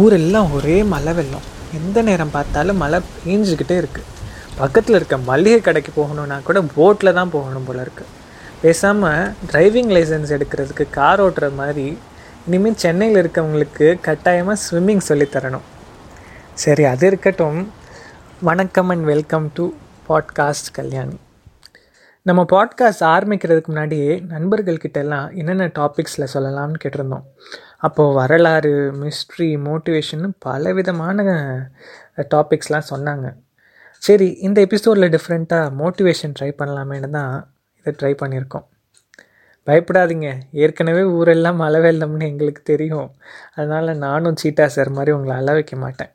ஊரெல்லாம் ஒரே மழை வெள்ளம். எந்த நேரம் பார்த்தாலும் மழை பேஞ்சிக்கிட்டே இருக்குது பக்கத்தில் இருக்க மளிகை கடைக்கு போகணுன்னா கூட போட்டில் தான் போகணும் போல் இருக்குது பேசாமல் டிரைவிங் லைசன்ஸ் எடுக்கிறதுக்கு கார் ஓட்டுற மாதிரி இனிமேல் சென்னையில் இருக்கவங்களுக்கு கட்டாயமாக ஸ்விம்மிங் சொல்லித் தரணும். சரி அது இருக்கட்டும். வணக்கம் and welcome to podcast Kalyani. நம்ம பாட்காஸ்ட் ஆரம்பிக்கிறதுக்கு முன்னாடியே நண்பர்கள்கிட்ட எல்லாம் என்னென்ன டாபிக்ஸில் சொல்லலாம்னு கேட்டிருந்தோம். அப்போது வரலாறு மிஸ்ட்ரி மோட்டிவேஷன் பல விதமான டாபிக்ஸ்லாம் சொன்னாங்க. சரி இந்த எபிசோடில் டிஃப்ரெண்ட்டாக மோட்டிவேஷன் ட்ரை பண்ணலாமேன்னு தான் இதை ட்ரை பண்ணியிருக்கோம். பயப்படாதீங்க. ஏற்கனவே ஊரெல்லாம் மழை வெள்ளம்னு எங்களுக்கு தெரியும். அதனால் நானும் சீட்டா சார் மாதிரி உங்களை அழ வைக்க மாட்டேன்.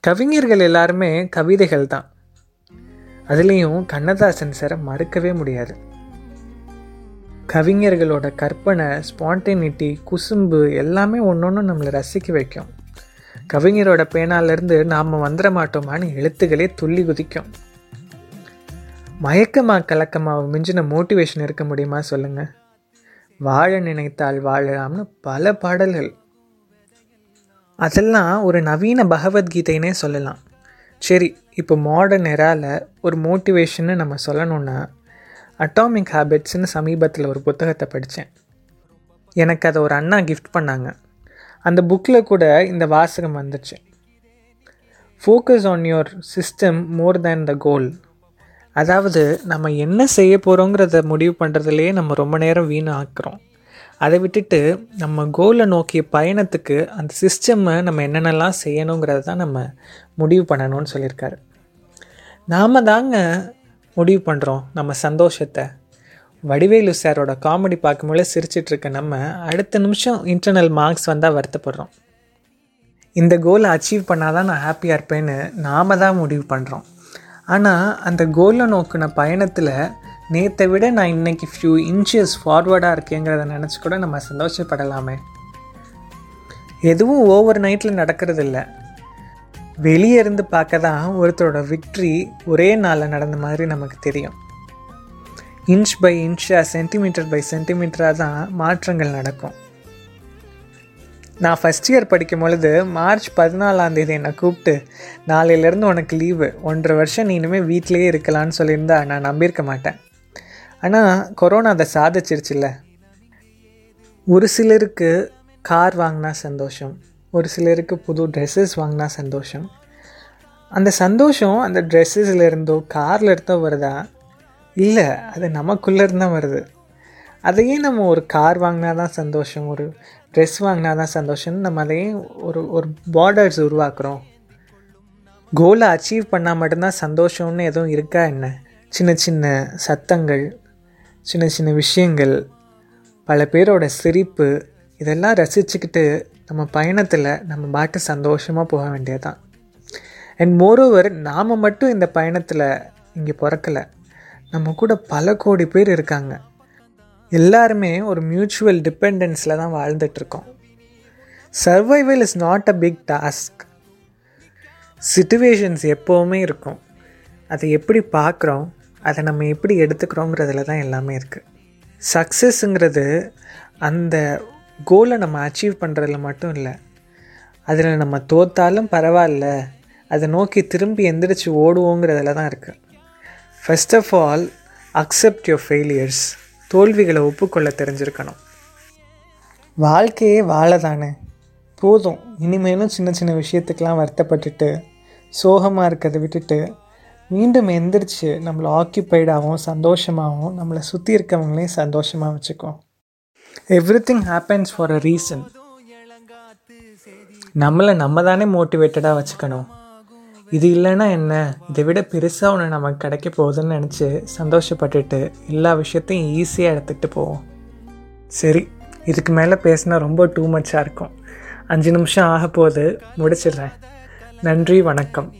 கவிஞர்கள் எல்லாருமே கவிதைகள் தான். அதுலேயும் கண்ணதாசன் சாரை மறுக்கவே முடியாது. கவிஞர்களோட கற்பனை ஸ்பான்டேனிட்டி குசும்பு எல்லாமே ஒன்று ஒன்று நம்மளை ரசிக்க வைக்கும். கவிஞரோட பேனாலேருந்து நாம் வந்துட மாட்டோமான்னு எழுத்துக்களே துள்ளி குதிக்கும். மயக்கமா கலக்கமாக மிஞ்சின மோட்டிவேஷன் இருக்க முடியுமா சொல்லுங்கள் வாழ நினைத்தால் வாழலாம்னு பல பாடல்கள். அதெல்லாம் ஒரு நவீன பகவத்கீதைனே சொல்லலாம். சரி இப்போ மாடர்ன் எராவில் ஒரு மோட்டிவேஷன்னு நம்ம சொல்லணுன்னா அட்டாமிக் ஹேபிட்ஸ்னு சமீபத்தில் ஒரு புத்தகத்தை படித்தேன் எனக்கு அதை ஒரு அண்ணா கிஃப்ட் பண்ணாங்க. அந்த புக்கில் கூட இந்த வாசகம் வந்துச்சு. Focus on your system more than the goal அதாவது நம்ம என்ன செய்ய போகிறோங்கிறத முடிவு பண்ணுறதுலேயே நம்ம ரொம்ப நேரம் வீணாக்குறோம். அதை விட்டுட்டு நம்ம கோலை நோக்கிய பயணத்துக்கு அந்த சிஸ்டம்மை நம்ம என்னென்னலாம் செய்யணுங்கிறத தான் நம்ம முடிவு பண்ணணும்னு சொல்லியிருக்காரு. நாம் தாங்க முடிவு பண்ணுறோம் நம்ம சந்தோஷத்தை. வடிவேலு சாரோட காமெடி பார்க்கும்போது சிரிச்சிட்ருக்க நம்ம அடுத்த நிமிஷம் இன்டர்னல் மார்க்ஸ் வந்தால் வருத்தப்படுறோம். இந்த கோலை அச்சீவ் பண்ணால் தான் நான் ஹாப்பியாக இருப்பேன்னு நாம் தான் முடிவு பண்ணுறோம் ஆனால் அந்த கோலை நோக்கின பயணத்தில் நேற்றை விட நான் இன்றைக்கி ஃபியூ இன்ச்சஸ் ஃபார்வர்டாக இருக்கேங்கிறத நினச்சி கூட நம்ம சந்தோஷப்படலாமே. எதுவும் ஓவர் நைட்டில் நடக்கிறது இல்லை வெளியே இருந்து பார்க்க தான் ஒருத்தரோட விக்ட்ரி ஒரே நாளில் நடந்த மாதிரி நமக்கு தெரியும். இன்ச் பை இன்ச்சாக சென்டிமீட்டர் பை சென்டிமீட்டராக தான் மாற்றங்கள் நடக்கும். நான் ஃபஸ்ட் இயர் படிக்கும் பொழுது மார்ச் பதினாலாந்தேதி என்னை கூப்பிட்டு நாளையிலேருந்து உனக்கு லீவு ஒன்றரை வருஷம் நீ இனிமேல் வீட்டிலேயே இருக்கலான்னு சொல்லியிருந்தா நான் நம்பியிருக்க மாட்டேன். ஆனால் கொரோனா அதை சாதிச்சிருச்சுல்ல. ஒரு சிலருக்கு கார் வாங்கினா சந்தோஷம். ஒரு சிலருக்கு புது ட்ரெஸ்ஸஸ் வாங்கினா சந்தோஷம். அந்த சந்தோஷம் அந்த ட்ரெஸ்ஸஸில் இருந்தோ காரில் இருந்தோ வருதா? இல்லை அது நமக்குள்ளே இருந்தால் வருது. அதையே நம்ம ஒரு கார் வாங்கினா தான் சந்தோஷம் ஒரு ட்ரெஸ் வாங்கினா தான் சந்தோஷம்னு நம்ம அதையே ஒரு ஒரு பார்டர்ஸ் உருவாக்குறோம். கோலை அச்சீவ் பண்ணால் மட்டும்தான் சந்தோஷம்னு எதுவும் இருக்கா என்ன? சின்ன சின்ன சத்தங்கள் சின்ன சின்ன விஷயங்கள் பல பேரோட சிரிப்பு இதெல்லாம் ரசிச்சுக்கிட்டு நம்ம பயணத்தில் நம்ம பாட்டு சந்தோஷமாக போக வேண்டியதுதான். அண்ட் மோரோவர் நாம் மட்டும் இந்த பயணத்தில் இங்கே பிறக்கலை. நம்ம கூட பல கோடி பேர் இருக்காங்க. எல்லாருமே ஒரு மியூச்சுவல் டிபெண்டன்ஸில் தான் வாழ்ந்துட்டுருக்கோம். Survival is not a big task situations எப்போவுமே இருக்கும். அதை எப்படி பார்க்குறோம்? அதை நம்ம எப்படி எடுத்துக்கிறோங்கிறதுல தான் எல்லாமே இருக்குது சக்ஸஸ்ங்கிறது அந்த கோலை நம்ம அச்சீவ் பண்ணுறதுல மட்டும் இல்லை. அதில் நம்ம தோத்தாலும் பரவாயில்ல. அதை நோக்கி திரும்பி எந்திரிச்சு ஓடுவோங்கிறதுல தான் இருக்குது first of all accept your failures தோல்விகளை ஒப்புக்கொள்ள தெரிஞ்சிருக்கணும். வாழ்க்கையே வாழ தானே போதும். இனிமேலும் சின்ன சின்ன விஷயத்துக்கெலாம் வருத்தப்பட்டுட்டு சோகமாக இருக்கிறத விட்டுட்டு மீண்டும் எந்திரிச்சு நம்மளை ஆக்கியபைடாகவும் சந்தோஷமாகவும் நம்மளை சுற்றி இருக்கவங்களையும் சந்தோஷமாக வச்சுக்கோம் everything happens for a reason நம்மளை நம்ம தானே மோட்டிவேட்டடாக வச்சுக்கணும். இது இல்லைன்னா என்ன? இதை விட பெருசாக ஒன்று நமக்கு கிடைக்க போகுதுன்னு நினச்சி சந்தோஷப்பட்டுட்டு எல்லா விஷயத்தையும் ஈஸியாக எடுத்துகிட்டு போவோம். சரி இதுக்கு மேலே பேசினா ரொம்ப டூ மச்சாக இருக்கும். அஞ்சு நிமிஷம் ஆக போது முடிச்சிடுறேன். நன்றி வணக்கம்.